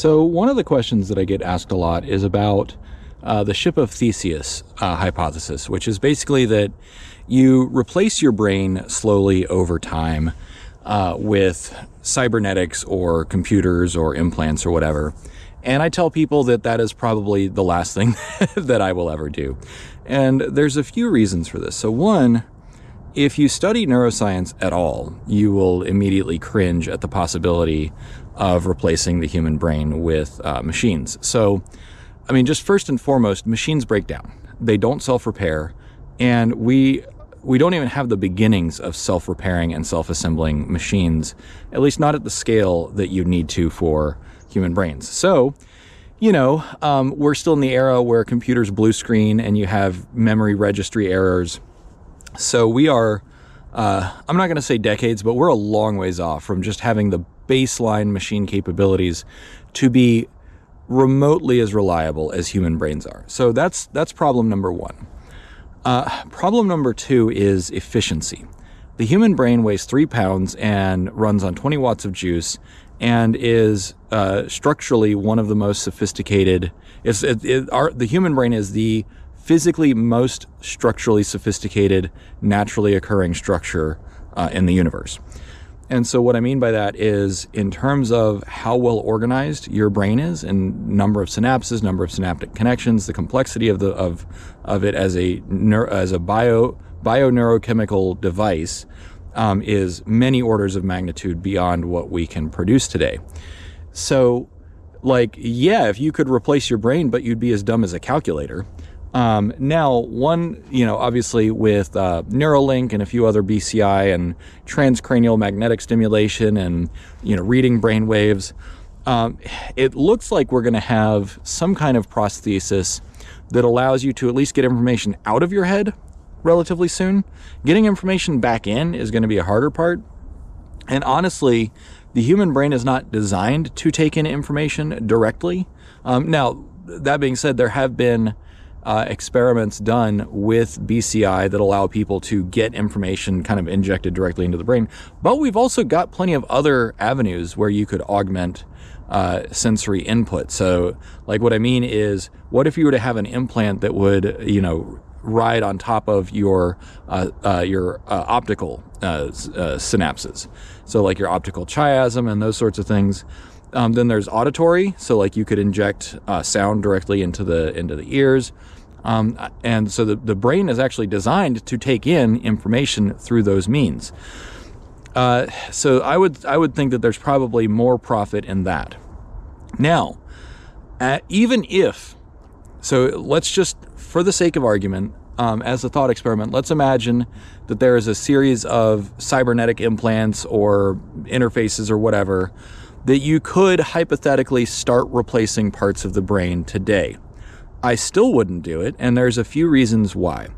So, one of the questions that I get asked a lot is about uh, the ship of Theseus uh, hypothesis, which is basically that you replace your brain slowly over time uh, with cybernetics or computers or implants or whatever. And I tell people that that is probably the last thing that I will ever do. And there's a few reasons for this. So, one, if you study neuroscience at all, you will immediately cringe at the possibility of replacing the human brain with uh, machines. So, I mean, just first and foremost, machines break down. They don't self-repair, and we we don't even have the beginnings of self-repairing and self-assembling machines, at least not at the scale that you need to for human brains. So, you know, um, we're still in the era where computers blue screen and you have memory registry errors. So we are, uh, I'm not going to say decades, but we're a long ways off from just having the baseline machine capabilities to be remotely as reliable as human brains are. So that's that's problem number one. Uh, problem number two is efficiency. The human brain weighs three pounds and runs on 20 watts of juice, and is uh, structurally one of the most sophisticated. It's, it, it, our, the human brain is the physically most structurally sophisticated, naturally occurring structure uh, in the universe. And so, what I mean by that is, in terms of how well organized your brain is, and number of synapses, number of synaptic connections, the complexity of the of of it as a as a bio bio neurochemical device, um, is many orders of magnitude beyond what we can produce today. So, like, yeah, if you could replace your brain, but you'd be as dumb as a calculator. Um, now, one, you know, obviously with uh, Neuralink and a few other BCI and transcranial magnetic stimulation and, you know, reading brain waves, um, it looks like we're going to have some kind of prosthesis that allows you to at least get information out of your head relatively soon. Getting information back in is going to be a harder part. And honestly, the human brain is not designed to take in information directly. Um, now, that being said, there have been uh, experiments done with BCI that allow people to get information kind of injected directly into the brain. But we've also got plenty of other avenues where you could augment uh, sensory input. So, like, what I mean is, what if you were to have an implant that would, you know, ride on top of your uh, uh, your uh, optical uh, synapses. So like your optical chiasm and those sorts of things. Um, then there's auditory, so like you could inject uh, sound directly into the into the ears, um, and so the, the brain is actually designed to take in information through those means. Uh, so I would I would think that there's probably more profit in that. Now, uh, even if so, let's just for the sake of argument, um, as a thought experiment, let's imagine that there is a series of cybernetic implants or interfaces or whatever that you could hypothetically start replacing parts of the brain today. I still wouldn't do it, and there's a few reasons why.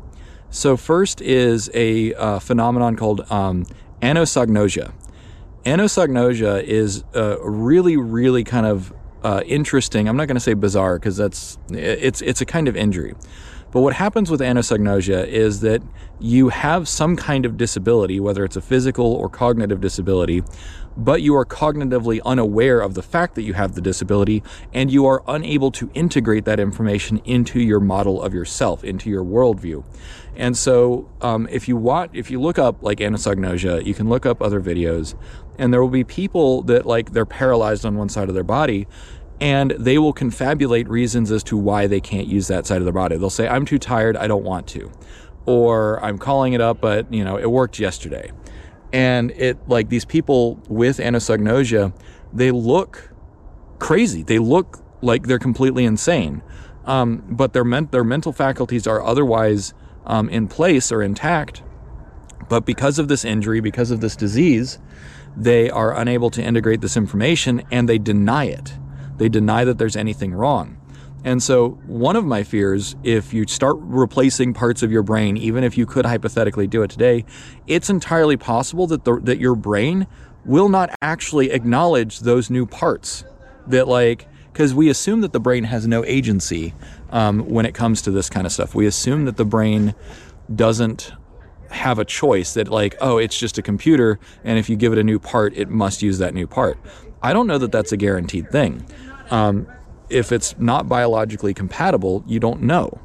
So, first is a uh, phenomenon called um, anosognosia. Anosognosia is a really, really kind of uh, interesting. I'm not going to say bizarre because that's it's it's a kind of injury. But what happens with anosognosia is that you have some kind of disability, whether it's a physical or cognitive disability, but you are cognitively unaware of the fact that you have the disability and you are unable to integrate that information into your model of yourself, into your worldview. And so, um, if you want, if you look up like anosognosia, you can look up other videos, and there will be people that like they're paralyzed on one side of their body, and they will confabulate reasons as to why they can't use that side of their body. They'll say, I'm too tired, I don't want to. Or I'm calling it up, but you know, it worked yesterday. And it like these people with anosognosia, they look crazy. They look like they're completely insane. Um, but their men- their mental faculties are otherwise um, in place or intact. But because of this injury, because of this disease, they are unable to integrate this information and they deny it. They deny that there's anything wrong. And so, one of my fears, if you start replacing parts of your brain, even if you could hypothetically do it today, it's entirely possible that the, that your brain will not actually acknowledge those new parts. That like, because we assume that the brain has no agency um, when it comes to this kind of stuff. We assume that the brain doesn't have a choice. That like, oh, it's just a computer, and if you give it a new part, it must use that new part. I don't know that that's a guaranteed thing. Um, if it's not biologically compatible, you don't know.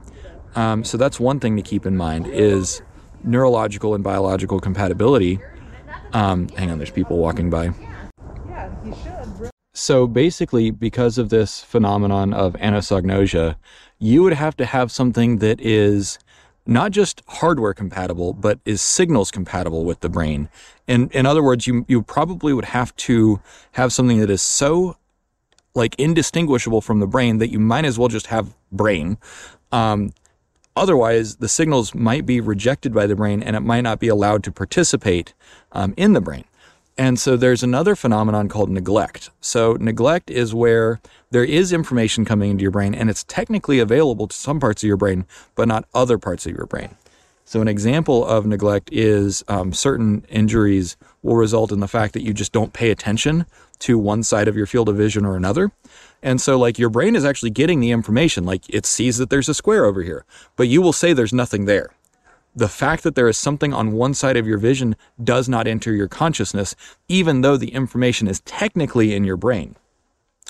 Um, so that's one thing to keep in mind is neurological and biological compatibility. Um, hang on, there's people walking by. So basically, because of this phenomenon of anosognosia, you would have to have something that is not just hardware compatible, but is signals compatible with the brain. In, in other words, you, you probably would have to have something that is so like indistinguishable from the brain that you might as well just have brain. Um, otherwise, the signals might be rejected by the brain and it might not be allowed to participate um, in the brain. And so there's another phenomenon called neglect. So neglect is where there is information coming into your brain and it's technically available to some parts of your brain, but not other parts of your brain. So an example of neglect is um, certain injuries will result in the fact that you just don't pay attention to one side of your field of vision or another. And so like your brain is actually getting the information, like it sees that there's a square over here, but you will say there's nothing there the fact that there is something on one side of your vision does not enter your consciousness, even though the information is technically in your brain.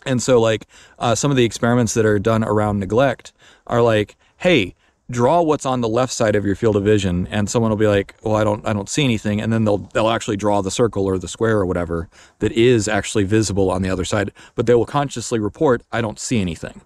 And so, like, uh, some of the experiments that are done around neglect are like, hey, draw what's on the left side of your field of vision and someone will be like well i don't i don't see anything and then they'll they'll actually draw the circle or the square or whatever that is actually visible on the other side but they will consciously report i don't see anything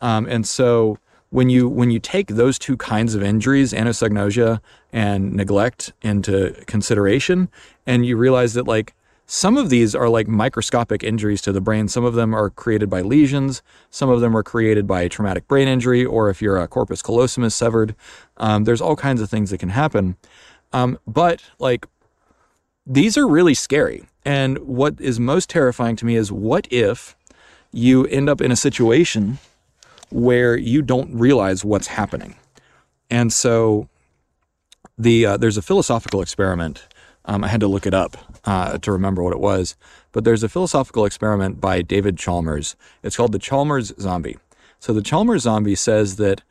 um, and so when you when you take those two kinds of injuries, anosognosia and neglect, into consideration, and you realize that like some of these are like microscopic injuries to the brain. Some of them are created by lesions. Some of them are created by traumatic brain injury, or if your corpus callosum is severed. Um, there's all kinds of things that can happen. Um, but like these are really scary. And what is most terrifying to me is what if you end up in a situation where you don't realize what's happening. And so the uh, there's a philosophical experiment. Um, I had to look it up uh, to remember what it was, but there's a philosophical experiment by David Chalmers. It's called the Chalmers zombie. So the Chalmers zombie says that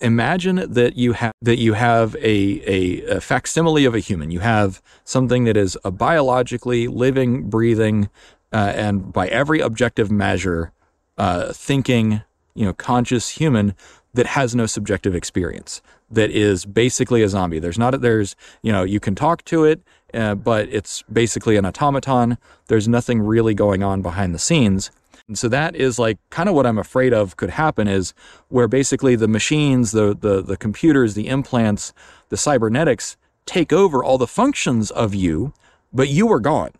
imagine that you have that you have a, a, a, facsimile of a human. You have something that is a biologically living, breathing, uh, and by every objective measure, uh, thinking, you know, conscious human that has no subjective experience, that is basically a zombie. There's not, there's, you know, you can talk to it, uh, but it's basically an automaton. There's nothing really going on behind the scenes. And so that is like kind of what I'm afraid of could happen is where basically the machines, the, the, the computers, the implants, the cybernetics take over all the functions of you, but you are gone.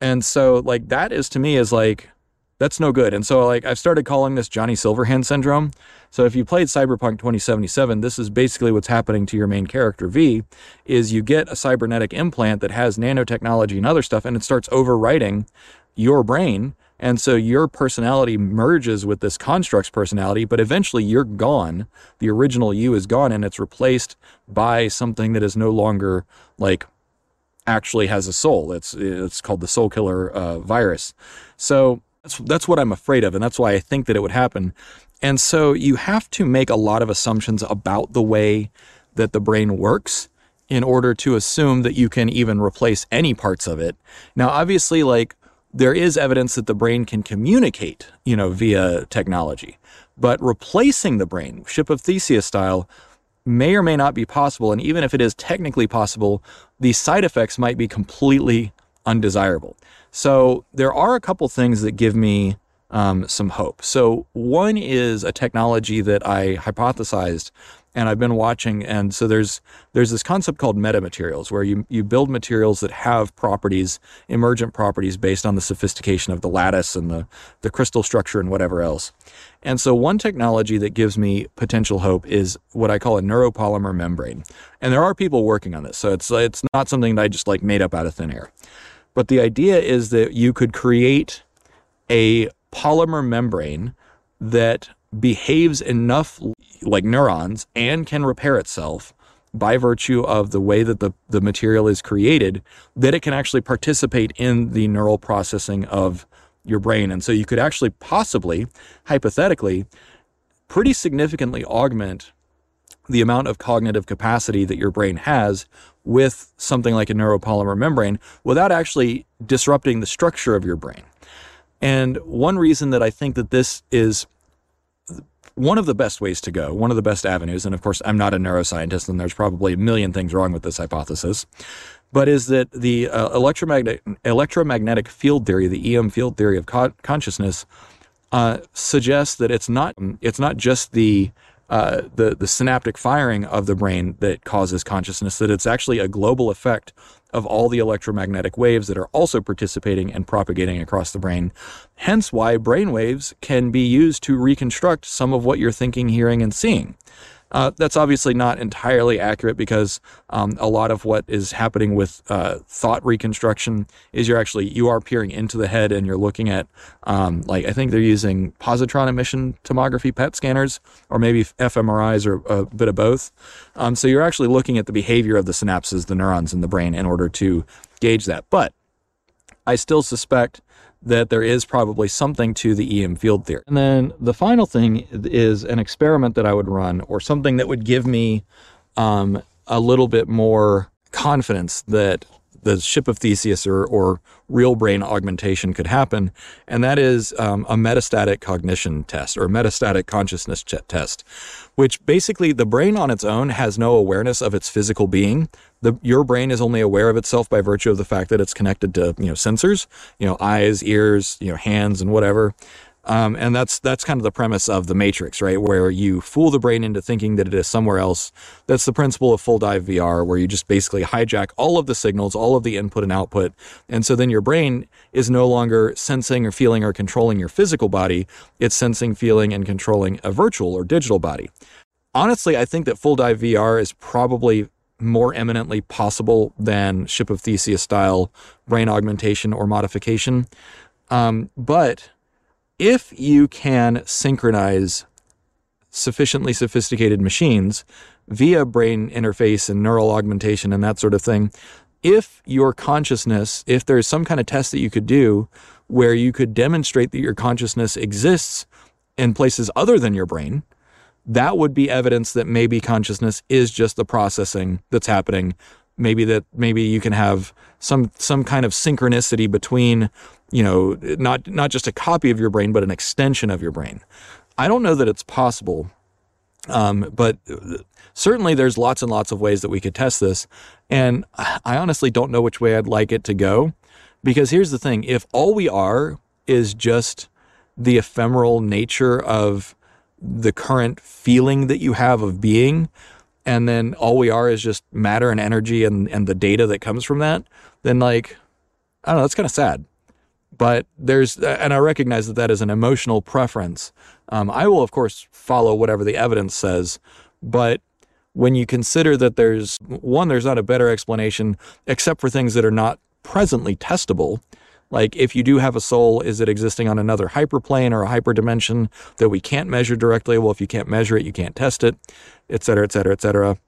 And so like that is to me is like, that's no good. And so like I've started calling this Johnny Silverhand syndrome. So if you played Cyberpunk 2077, this is basically what's happening to your main character V is you get a cybernetic implant that has nanotechnology and other stuff and it starts overwriting your brain and so your personality merges with this construct's personality, but eventually you're gone. The original you is gone and it's replaced by something that is no longer like actually has a soul. It's it's called the soul killer uh, virus. So that's that's what I'm afraid of, and that's why I think that it would happen. And so you have to make a lot of assumptions about the way that the brain works in order to assume that you can even replace any parts of it. Now, obviously, like there is evidence that the brain can communicate, you know, via technology, but replacing the brain, Ship of Theseus style, may or may not be possible. And even if it is technically possible, the side effects might be completely undesirable. So there are a couple things that give me um, some hope. So one is a technology that I hypothesized and I've been watching. And so there's there's this concept called metamaterials, where you you build materials that have properties, emergent properties based on the sophistication of the lattice and the the crystal structure and whatever else. And so one technology that gives me potential hope is what I call a neuropolymer membrane. And there are people working on this, so it's it's not something that I just like made up out of thin air. But the idea is that you could create a polymer membrane that behaves enough like neurons and can repair itself by virtue of the way that the, the material is created that it can actually participate in the neural processing of your brain. And so you could actually possibly, hypothetically, pretty significantly augment the amount of cognitive capacity that your brain has with something like a neuropolymer membrane without actually disrupting the structure of your brain. And one reason that I think that this is one of the best ways to go, one of the best avenues, and of course, I'm not a neuroscientist, and there's probably a million things wrong with this hypothesis, but is that the uh, electromagnetic, electromagnetic field theory, the EM field theory of co- consciousness, uh, suggests that it's not it's not just the uh, the the synaptic firing of the brain that causes consciousness; that it's actually a global effect of all the electromagnetic waves that are also participating and propagating across the brain. Hence, why brain waves can be used to reconstruct some of what you're thinking, hearing, and seeing. Uh, that's obviously not entirely accurate because um, a lot of what is happening with uh, thought reconstruction is you're actually you are peering into the head and you're looking at um, like I think they're using positron emission tomography PET scanners or maybe fMRIs or a bit of both. Um, so you're actually looking at the behavior of the synapses, the neurons in the brain, in order to gauge that. But I still suspect that there is probably something to the EM field theory. And then the final thing is an experiment that I would run or something that would give me um, a little bit more confidence that the ship of Theseus or, or real brain augmentation could happen. And that is um, a metastatic cognition test or metastatic consciousness test, which basically the brain on its own has no awareness of its physical being the your brain is only aware of itself by virtue of the fact that it's connected to you know sensors, you know eyes, ears, you know hands, and whatever. Um, and that's that's kind of the premise of the matrix, right? Where you fool the brain into thinking that it is somewhere else. That's the principle of full dive VR, where you just basically hijack all of the signals, all of the input and output, and so then your brain is no longer sensing or feeling or controlling your physical body. It's sensing, feeling, and controlling a virtual or digital body. Honestly, I think that full dive VR is probably more eminently possible than Ship of Theseus style brain augmentation or modification. Um, but if you can synchronize sufficiently sophisticated machines via brain interface and neural augmentation and that sort of thing, if your consciousness, if there's some kind of test that you could do where you could demonstrate that your consciousness exists in places other than your brain, that would be evidence that maybe consciousness is just the processing that's happening. Maybe that maybe you can have some some kind of synchronicity between, you know, not not just a copy of your brain, but an extension of your brain. I don't know that it's possible, um, but certainly there's lots and lots of ways that we could test this. And I honestly don't know which way I'd like it to go, because here's the thing: if all we are is just the ephemeral nature of the current feeling that you have of being, and then all we are is just matter and energy and, and the data that comes from that, then like, I don't know, that's kind of sad. But there's, and I recognize that that is an emotional preference. Um, I will, of course, follow whatever the evidence says, but when you consider that there's one, there's not a better explanation except for things that are not presently testable. Like, if you do have a soul, is it existing on another hyperplane or a hyperdimension that we can't measure directly? Well, if you can't measure it, you can't test it, et cetera, et cetera, et cetera.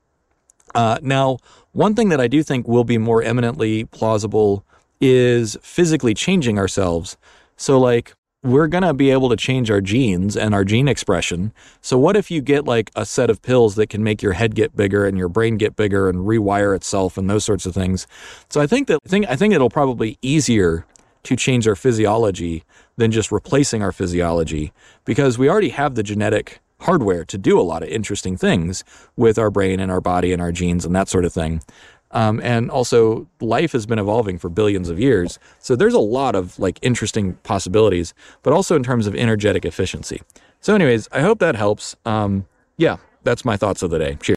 Uh, now, one thing that I do think will be more eminently plausible is physically changing ourselves. So, like, we're going to be able to change our genes and our gene expression. So, what if you get like a set of pills that can make your head get bigger and your brain get bigger and rewire itself and those sorts of things? So, I think that I think I think it'll probably easier to change our physiology than just replacing our physiology because we already have the genetic hardware to do a lot of interesting things with our brain and our body and our genes and that sort of thing. Um, and also, life has been evolving for billions of years. So there's a lot of like interesting possibilities, but also in terms of energetic efficiency. So, anyways, I hope that helps. Um, yeah, that's my thoughts of the day. Cheers.